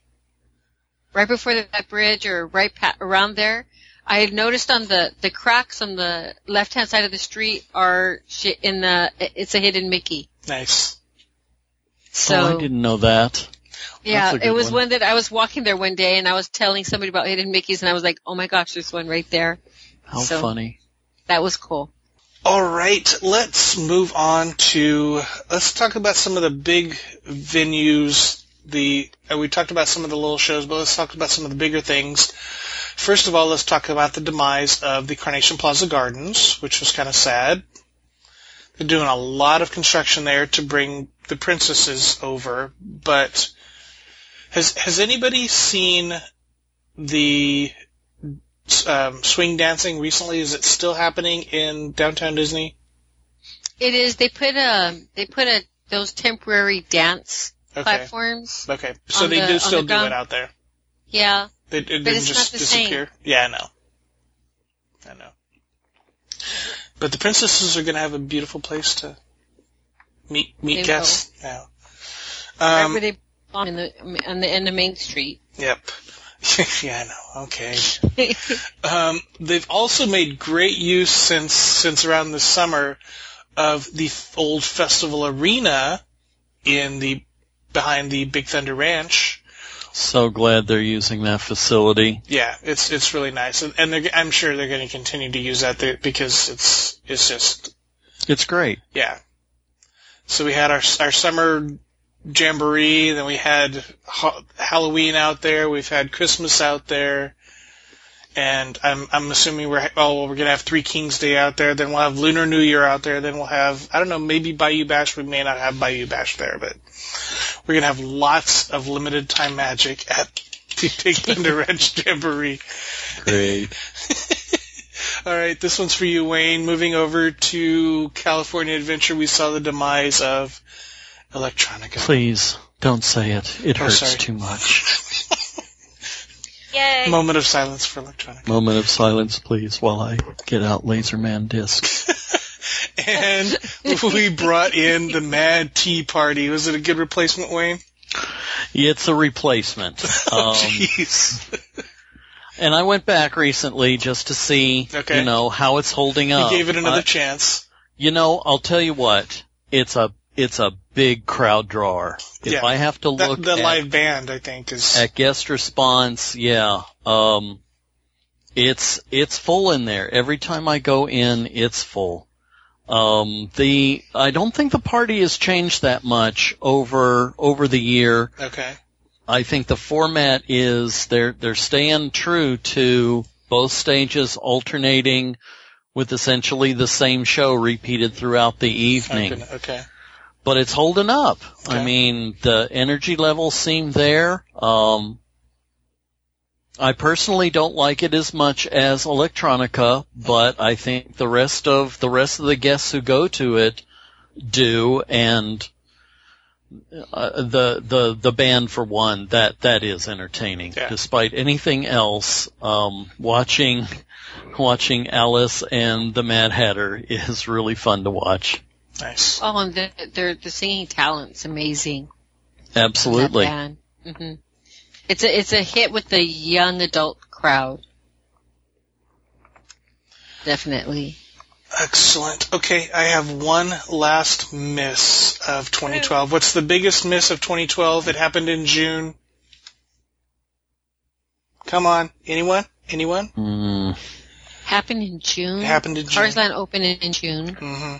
right before that bridge or right pa- around there, I had noticed on the the cracks on the left hand side of the street are shi in the it's a hidden Mickey. Nice. So oh, I didn't know that. Yeah, it was one. one that I was walking there one day and I was telling somebody about hidden Mickeys and I was like, oh my gosh, there's one right there. How So- funny. That was cool. All right, let's move on to let's talk about some of the big venues. The uh, we talked about some of the little shows, but let's talk about some of the bigger things. First of all, let's talk about the demise of the Carnation Plaza Gardens, which was kind of sad. They're doing a lot of construction there to bring the princesses over, but has has anybody seen the um, swing dancing recently? Is it still happening in downtown Disney? It is. They put a they put a those temporary dance Okay. platforms. Okay. So they the- do still the do it out there. Yeah, They, it didn't it's just not the same. Yeah, I know. I know. But the princesses are going to have a beautiful place to meet meet They guests now. right Um, where they on in the on the end of Main Street. yep. [LAUGHS] yeah, I know. Okay. [LAUGHS] Um, they've also made great use since since around the summer of the old festival arena in the behind the Big Thunder Ranch. So glad they're using that facility. Yeah, it's it's really nice, and, and they're, I'm sure they're going to continue to use that there because it's it's just It's great. yeah. So we had our our summer jamboree, then we had ha- Halloween out there, we've had Christmas out there, and I'm I'm assuming we're oh we're gonna have Three Kings Day out there, then we'll have Lunar New Year out there, then we'll have I don't know maybe Bayou Bash, we may not have Bayou Bash there, but we're gonna have lots of limited time magic at the [LAUGHS] Big Thunder Ranch Jamboree. Great. [LAUGHS] All right, this one's for you, Wayne. Moving over to California Adventure, we saw the demise of Electronica. Please don't say it. It Oh, hurts sorry. too much. [LAUGHS] Yay! Moment of silence for Electronica. Moment of silence, please, while I get out Laserman disc. [LAUGHS] and we brought in the Mad Tea Party. Was it a good replacement, Wayne? It's a replacement. [LAUGHS] Um, Jeez. and I went back recently just to see, Okay. you know, how it's holding He up. gave it another I- chance. you know, I'll tell you what. It's a it's a big crowd drawer. If Yeah. I have to look the at, live band, I think, is at guest response, yeah, um, it's it's full in there. Every time I go in, it's full. Um, the I don't think the party has changed that much over over the year. okay. I think the format is they're they're staying true to both stages alternating with essentially the same show repeated throughout the evening. Okay. But it's holding up. Okay. I mean, the energy levels seem there. Um I personally don't like it as much as Electronica, but I think the rest of the rest of the guests who go to it do and uh, the the the band for one that that is entertaining Yeah. despite anything else um watching [LAUGHS] watching Alice and the Mad Hatter is really fun to watch Nice. Oh, and the, their the singing talent's amazing. absolutely hmm It's a it's a hit with the young adult crowd. Definitely. Excellent. Okay, I have one last miss of 2012. What's the biggest miss of 2012? It happened in June. Come on, anyone? Anyone? mm, Happened in June. It happened in June. Cars Land opened in June. hmm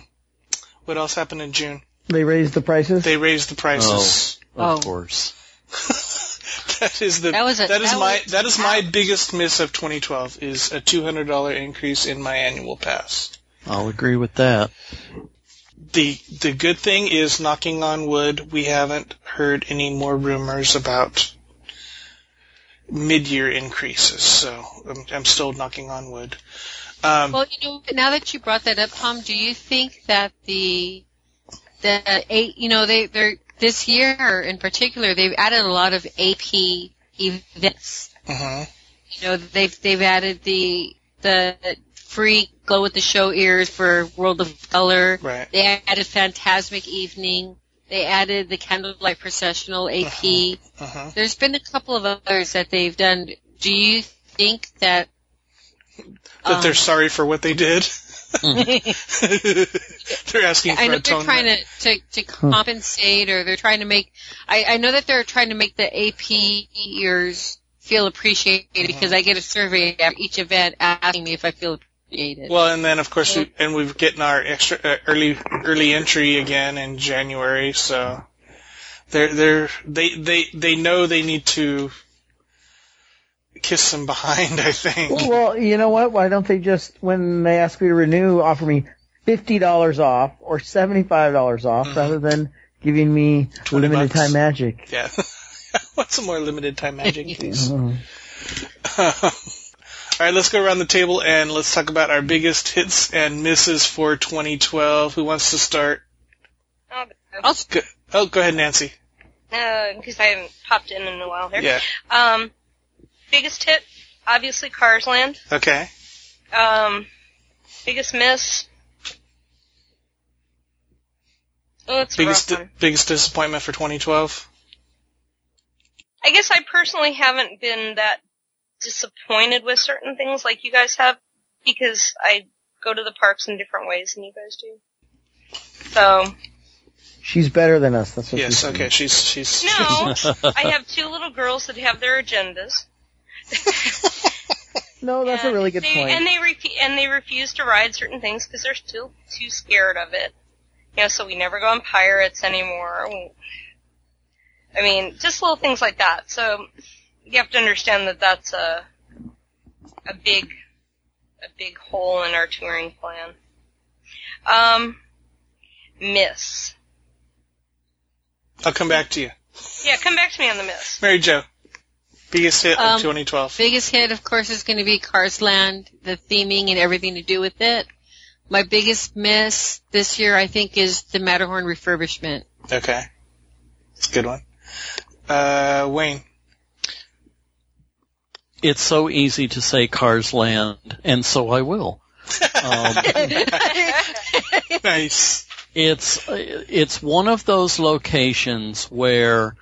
What else happened in June? They raised the prices. They raised the prices. Oh, of Oh. course [LAUGHS] that is the That was a- that is that my was- that is my biggest miss of 2012 is a $200 increase in my annual pass. I'll agree with that the the good thing is knocking on wood we haven't heard any more rumors about mid-year increases so i'm, I'm still knocking on wood um, Well, you know, now that you brought that up, Tom, do you think that the the eight, you know, they they're this year in particular, they've added a lot of AP events. mhm. You know, they've they've added the the free glow with the show ears for World of Color. right They added Fantasmic Evening. They added the Candlelight Processional AP. uh-huh. There's been a couple of others that they've done. Do you think that that um, they're sorry for what they did. [LAUGHS] They're asking for I know they're trying to, to, to compensate or they're trying to make, I, I know that they're trying to make the AP years feel appreciated because I get a survey after each event asking me if I feel appreciated. well and then of course we, and we're getting our extra uh, early early entry again in january so they're they're they they they know they need to kiss them behind i think well, you know what? Why don't they just, when they ask me to renew, offer me fifty dollars off or seventy-five dollars off, Mhm. rather than giving me limited bucks. time magic? Yeah. [LAUGHS] What's some more limited time magic, please? Mhm. [LAUGHS] [LAUGHS] All right, let's go around the table and let's talk about our biggest hits and misses for 2012. Who wants to start? Oh, I'll, Go, oh, go ahead, Nancy. because I haven't popped in in a while here. Yeah. Um, biggest hit, obviously Cars Land. Okay. Um, biggest miss. Oh, it's a Biggest rough one. biggest disappointment for 2012. I guess I personally haven't been that disappointed with certain things like you guys have because I go to the parks in different ways than you guys do. So, She's better than us. That's what Yes. she's saying. Okay. She's she's. no, [LAUGHS] I have two little girls that have their agendas. [LAUGHS] No, that's a really good they, point. And they refu- and they refuse to ride certain things because they're still too scared of it. You know, so we never go on pirates anymore. I mean, just little things like that. So you have to understand that that's a a big a big hole in our touring plan. Um, miss. I'll come back to you, Yeah, come back to me on the miss. Mary Jo. Biggest hit Um, of 2012. biggest hit, of course, is going to be Cars Land, the theming and everything to do with it. My biggest miss this year, I think, is the Matterhorn refurbishment. Okay. It's a good one. Uh, Wayne. it's so easy to say Cars Land and so I will um, [LAUGHS] Nice. it's it's one of those locations where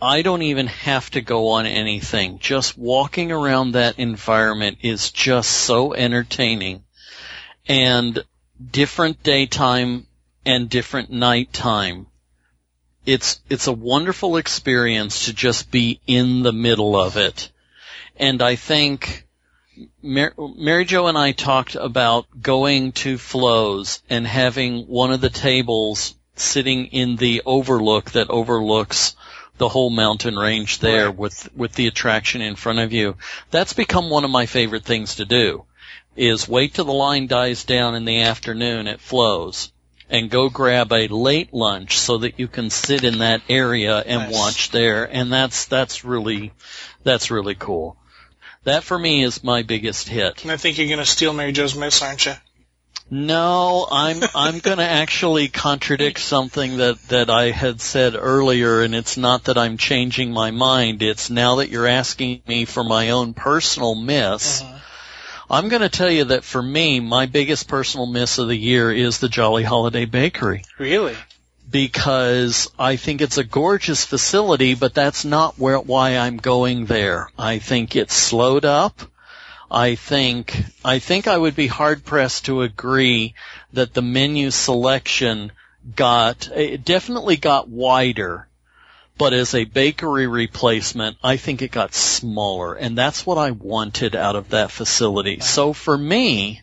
I don't even have to go on anything. Just walking around that environment is just so entertaining. And different daytime and different nighttime. It's, it's a wonderful experience to just be in the middle of it. And I think Mar- Mary Jo and I talked about going to Flo's and having one of the tables sitting in the overlook that overlooks the whole mountain range there Right. with with the attraction in front of you. That's become one of my favorite things to do. Is wait till the line dies down in the afternoon it Flo's and go grab a late lunch so that you can sit in that area and Nice. watch there and that's that's really that's really cool. That for me is my biggest hit. And I think you're going to steal Mary Jo's miss, aren't you? No, I'm I'm going to actually contradict something that that I had said earlier, and it's not that I'm changing my mind. It's now that you're asking me for my own personal miss. Uh-huh. I'm going to tell you that for me, my biggest personal miss of the year is the Jolly Holiday Bakery Really? because I think it's a gorgeous facility, but that's not where why I'm going there. I think it's slowed up. I think I think I would be hard pressed to agree that the menu selection got it definitely got wider, but as a bakery replacement, I think it got smaller, and that's what I wanted out of that facility. So for me,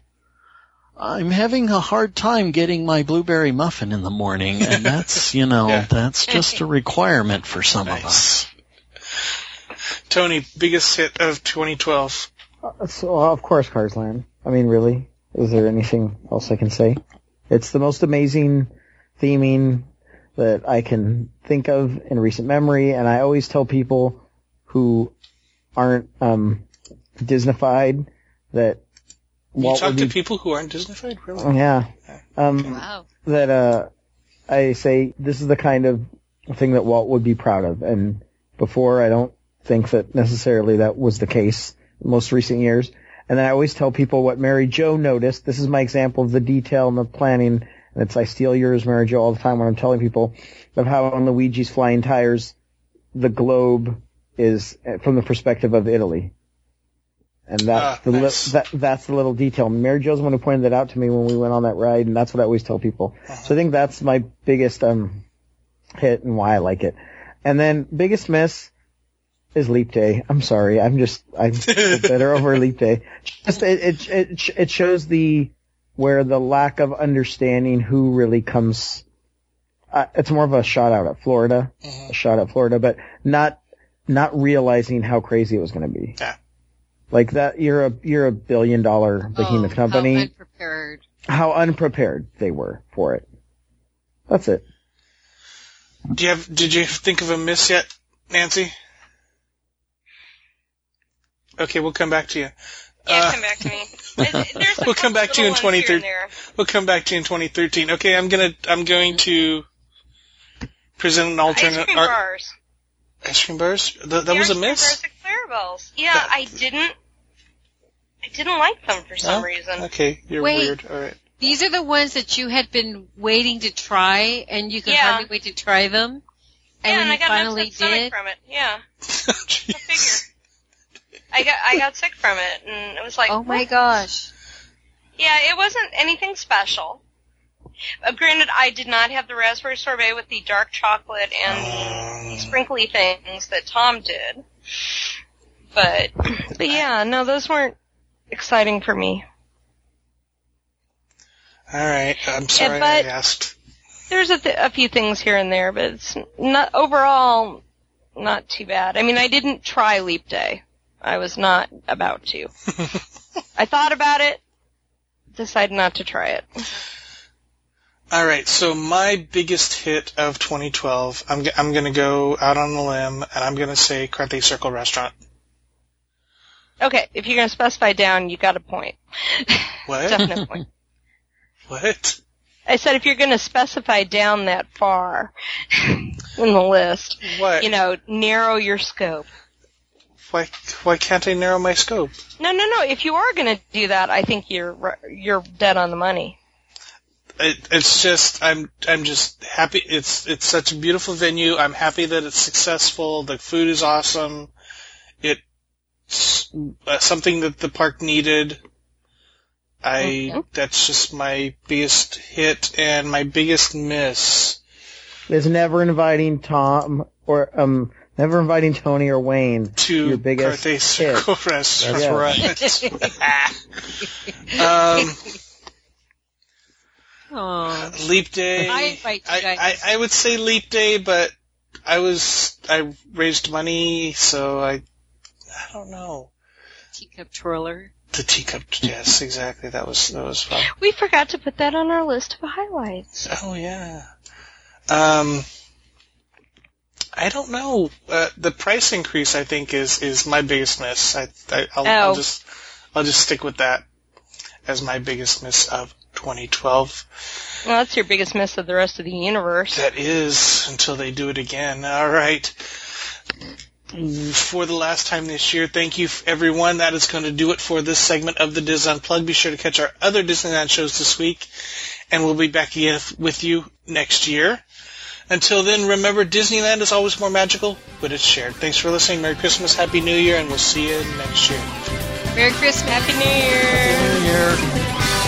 I'm having a hard time getting my blueberry muffin in the morning, and [LAUGHS] that's, you know, Yeah. that's just a requirement for some of us. Tony, biggest hit of 2012. Uh, So, of course, Cars Land. I mean, really? Is there anything else I can say? It's the most amazing theming that I can think of in recent memory, and I always tell people who aren't um, Disneyfied that You Walt talk to be- people who aren't Disneyfied, really? yeah, um, Wow. that uh, I say this is the kind of thing that Walt would be proud of, and before I don't think that necessarily that was the case in most recent years. And then I always tell people what Mary Jo noticed. This is my example of the detail and the planning. And it's I steal yours, Mary Jo, all the time when I'm telling people of how on Luigi's Flying Tires, the globe is uh, from the perspective of Italy. And that's Ah, the li- that that's the little detail. Mary Jo's the one who pointed that out to me when we went on that ride, and that's what I always tell people. So I think that's my biggest um hit and why I like it. And then biggest miss is Leap Day. I'm sorry, I'm just I'm [LAUGHS] better over Leap Day. Just it it it, it shows the where the lack of understanding who really comes. Uh, it's more of a shot out at Florida, Mhm. a shot at Florida, but not not realizing how crazy it was going to be. Yeah. Like that, you're a you're a billion dollar behemoth oh, company How unprepared. how unprepared they were for it. That's it. Do you have? Did you think of a miss yet, Nancy? Okay, we'll come back to you. Yeah, Uh, come back to me. [LAUGHS] A [LAUGHS] We'll come back to you in little ones here 23 and there. We'll come back to you in 2013. Okay, I'm gonna I'm going to present an alternate Ice cream art- bars. ice cream bars. Th- that The was a ice cream miss. Bars at Yeah, That- I didn't. I didn't like them for some Oh, reason. Okay, you're Wait. weird. All right. These are the ones that you had been waiting to try, and you could Yeah. hardly wait to try them. And yeah, and I got finally an upset stomach did, from it. Yeah, Jeez. [LAUGHS] go figure. I got I got sick from it, and it was like, oh my what? gosh. Yeah, it wasn't anything special. Uh, granted, I did not have the raspberry sorbet with the dark chocolate and Um, sprinkly things that Tom did. But, [CLEARS THROAT] but yeah, no, those weren't exciting for me. all right. I'm sorry but- I asked. There's a, th- a few things here and there, but it's not overall not too bad. I mean, I didn't try Leap Day. I was not about to. [LAUGHS] I thought about it, decided not to try it. All right. So my biggest hit of 2012. I'm g- I'm gonna go out on a limb and I'm gonna say Carthay Circle Restaurant. Okay, if you're going to specify down, you got a point. What? [LAUGHS] Definite point. [LAUGHS] What? I said if you're going to specify down that far in the list, What? you know, narrow your scope. Why why can't I narrow my scope? No, no, no. If you are going to do that, I think you're you're dead on the money. it, it's just I'm I'm just happy. It's it's such a beautiful venue. I'm happy that it's successful. The food is awesome. It's uh, something that the park needed. I Okay. that's just my biggest hit and my biggest miss. Is never inviting Tom or um never inviting Tony or Wayne To your biggest Carthay hit. Circle Restaurant. That's right. [LAUGHS] um, Oh. Leap Day. I invite you I. I, I would say Leap Day, but I was I raised money, so I I don't know. Teacup twirler. The teacup, yes, exactly. That was that was fun. We forgot to put that on our list of highlights. Oh yeah. Um, I don't know. Uh, the price increase, I think, is is my biggest miss. I, I I'll, I'll Oh. just I'll just stick with that as my biggest miss of 2012. Well, that's your biggest miss of the rest of the universe. That is until they do it again. All right. For the last time this year, thank you everyone. That is going to do it for this segment of the DIS Unplugged. Be sure to catch our other Disneyland shows this week, and we'll be back again with you next year. Until then, remember Disneyland is always more magical when it's shared. Thanks for listening. Merry Christmas, Happy New Year, and we'll see you next year. Merry Christmas. Happy New Year! Yeah.